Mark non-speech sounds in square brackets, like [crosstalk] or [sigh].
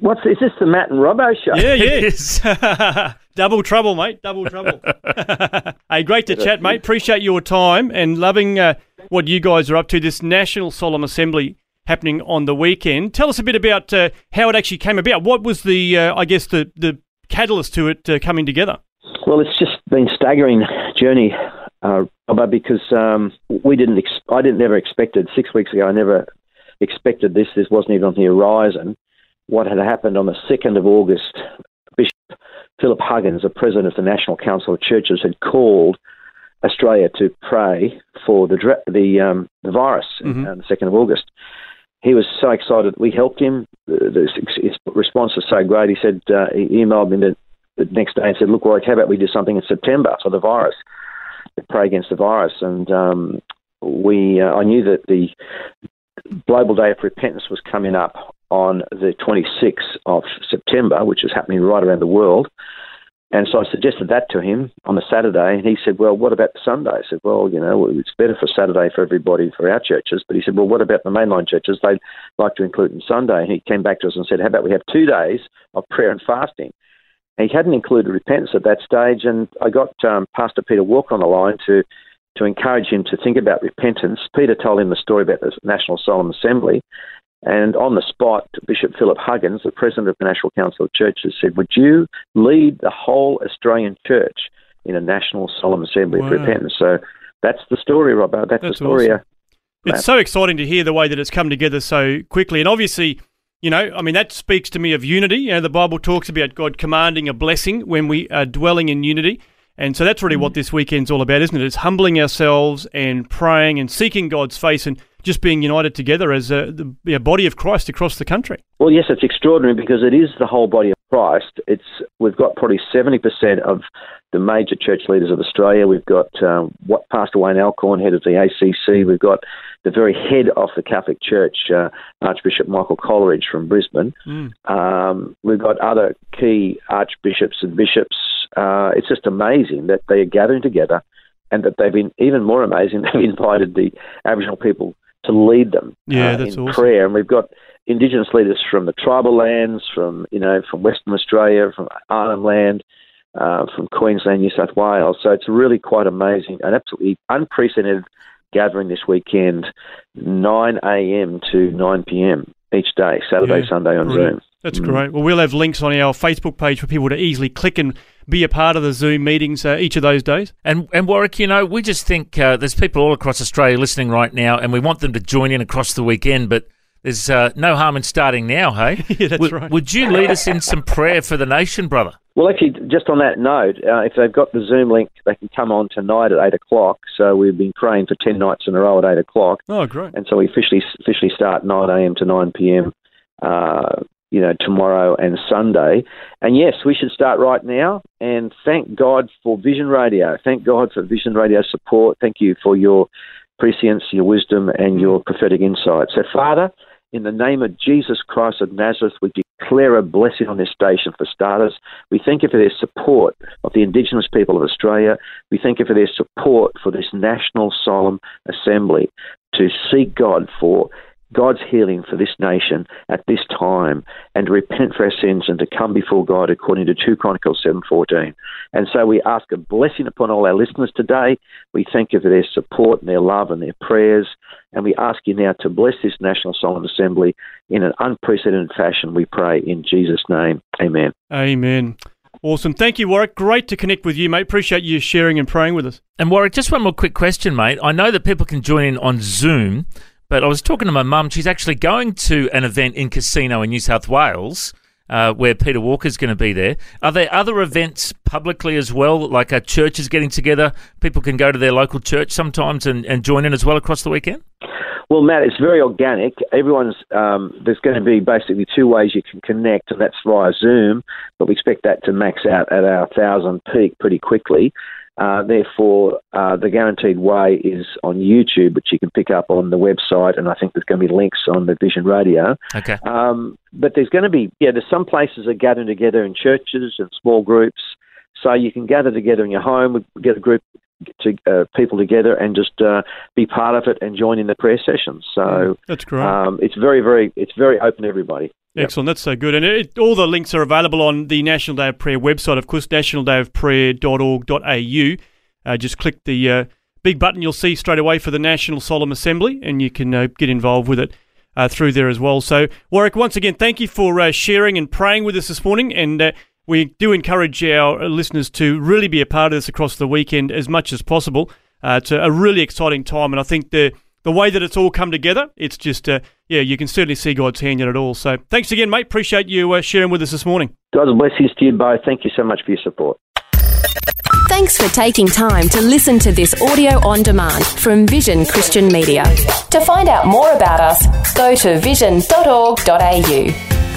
What's is this the Matt and Robbo show? Yeah, [laughs] yeah. [laughs] Double trouble, mate. Double trouble. [laughs] hey, great to chat, mate. Appreciate your time and loving uh, what you guys are up to. This National Solemn Assembly happening on the weekend. Tell us a bit about uh, how it actually came about. What was the, uh, I guess, the the catalyst to it uh, coming together? Well, it's just been a staggering journey, uh, Robbo, because um, we didn't. Ex- I didn't never expected six weeks ago. I never expected this. This wasn't even on the horizon what had happened on the 2nd of August. Bishop Philip Huggins, the president of the National Council of Churches, had called Australia to pray for the the, um, the virus mm-hmm. on the 2nd of August. He was so excited. We helped him. His response was so great. He said, uh, he emailed me the, the next day and said, Look, Warwick, how about we do something in September for the virus, to pray against the virus? And um, we, uh, I knew that the Global Day of Repentance was coming up on the 26th of September, which is happening right around the world. And so I suggested that to him on the Saturday, and he said, "Well, what about the Sunday?" I said, "Well, you know, it's better for Saturday for everybody for our churches." But he said, "Well, what about the mainline churches? They'd like to include in Sunday." And he came back to us and said, "How about we have two days of prayer and fasting?" And he hadn't included repentance at that stage, and I got um, Pastor Peter Walker on the line to to encourage him to think about repentance. Peter told him the story about the National Solemn Assembly, and on the spot, Bishop Philip Huggins, the president of the National Council of Churches, said, Would you lead the whole Australian church in a national solemn assembly wow. of repentance? So that's the story, Robert. That's, that's the story. Awesome. Uh, it's so exciting to hear the way that it's come together so quickly. And obviously, you know, I mean, that speaks to me of unity. You know, the Bible talks about God commanding a blessing when we are dwelling in unity. And so that's really what mm. this weekend's all about, isn't it? It's humbling ourselves and praying and seeking God's face and just being united together as a, the a body of Christ across the country. Well, yes, it's extraordinary because it is the whole body of Christ. It's we've got probably seventy percent of the major church leaders of Australia. We've got um, what Pastor Wayne Alcorn, head of the ACC. We've got the very head of the Catholic Church, uh, Archbishop Michael Coleridge from Brisbane. Mm. Um, we've got other key archbishops and bishops. Uh, it's just amazing that they are gathering together, and that they've been even more amazing. [laughs] They've invited the Aboriginal people to lead them yeah, uh, that's in awesome. prayer. And we've got Indigenous leaders from the tribal lands, from you know, from Western Australia, from Arnhem Land, uh, from Queensland, New South Wales. So it's really quite amazing, an absolutely unprecedented gathering this weekend, 9 a.m. to 9 p.m. each day, Saturday, yeah, Sunday on brilliant. Zoom. That's mm. great. Well, we'll have links on our Facebook page for people to easily click and be a part of the Zoom meetings uh, each of those days. And and Warwick, you know, we just think uh, there's people all across Australia listening right now, and we want them to join in across the weekend, but. There's uh, no harm in starting now, hey? [laughs] yeah, that's w- right. Would you lead us in some prayer for the nation, brother? Well, actually, just on that note, uh, if they've got the Zoom link, they can come on tonight at eight o'clock. So we've been praying for ten nights in a row at eight o'clock. Oh, great! And so we officially officially start nine a.m. to nine p.m. Uh, you know, tomorrow and Sunday. And yes, we should start right now. And thank God for Vision Radio. Thank God for Vision Radio support. Thank you for your prescience, your wisdom, and mm. your prophetic insight. So, Father, in the name of Jesus Christ of Nazareth, we declare a blessing on this station for starters. We thank you for their support of the Indigenous people of Australia. We thank you for their support for this national solemn assembly to seek God for God's healing for this nation at this time and to repent for our sins and to come before God according to 2 Chronicles 7.14. And so we ask a blessing upon all our listeners today. We thank you for their support and their love and their prayers. And we ask you now to bless this National Solemn Assembly in an unprecedented fashion, we pray in Jesus' name. Amen. Amen. Awesome. Thank you, Warwick. Great to connect with you, mate. Appreciate you sharing and praying with us. And Warwick, just one more quick question, mate. I know that people can join in on Zoom, but I was talking to my mum. She's actually going to an event in Casino in New South Wales. Uh, where Peter Walker's going to be there. Are there other events publicly as well, like a church is getting together? People can go to their local church sometimes and, and join in as well across the weekend? Well, Matt, it's very organic. Everyone's um, there's going to be basically two ways you can connect, and that's via Zoom. But we expect that to max out at our thousand peak pretty quickly. Uh, therefore, uh, the guaranteed way is on YouTube, which you can pick up on the website, and I think there's going to be links on the Vision Radio. Okay. Um, but there's going to be, yeah, there's some places that gather together in churches and small groups. So you can gather together in your home, get a group to uh, people together and just uh, be part of it and join in the prayer sessions. So That's great. um, it's very, very, it's very open to everybody. Yep. Excellent. That's so good. And it, all the links are available on the National Day of Prayer website, of course, nationaldayofprayer.org.au. Uh, just click the uh, big button you'll see straight away for the National Solemn Assembly, and you can uh, get involved with it uh, through there as well. So, Warwick, once again, thank you for uh, sharing and praying with us this morning. And uh, we do encourage our listeners to really be a part of this across the weekend as much as possible. it's a, a really exciting time, and I think the the way that it's all come together, it's just, uh, yeah, you can certainly see God's hand in it all. So thanks again, mate. Appreciate you uh, sharing with us this morning. God's blessings to you both. Thank you so much for your support. Thanks for taking time to listen to this audio on demand from Vision Christian Media. To find out more about us, go to vision.org.au.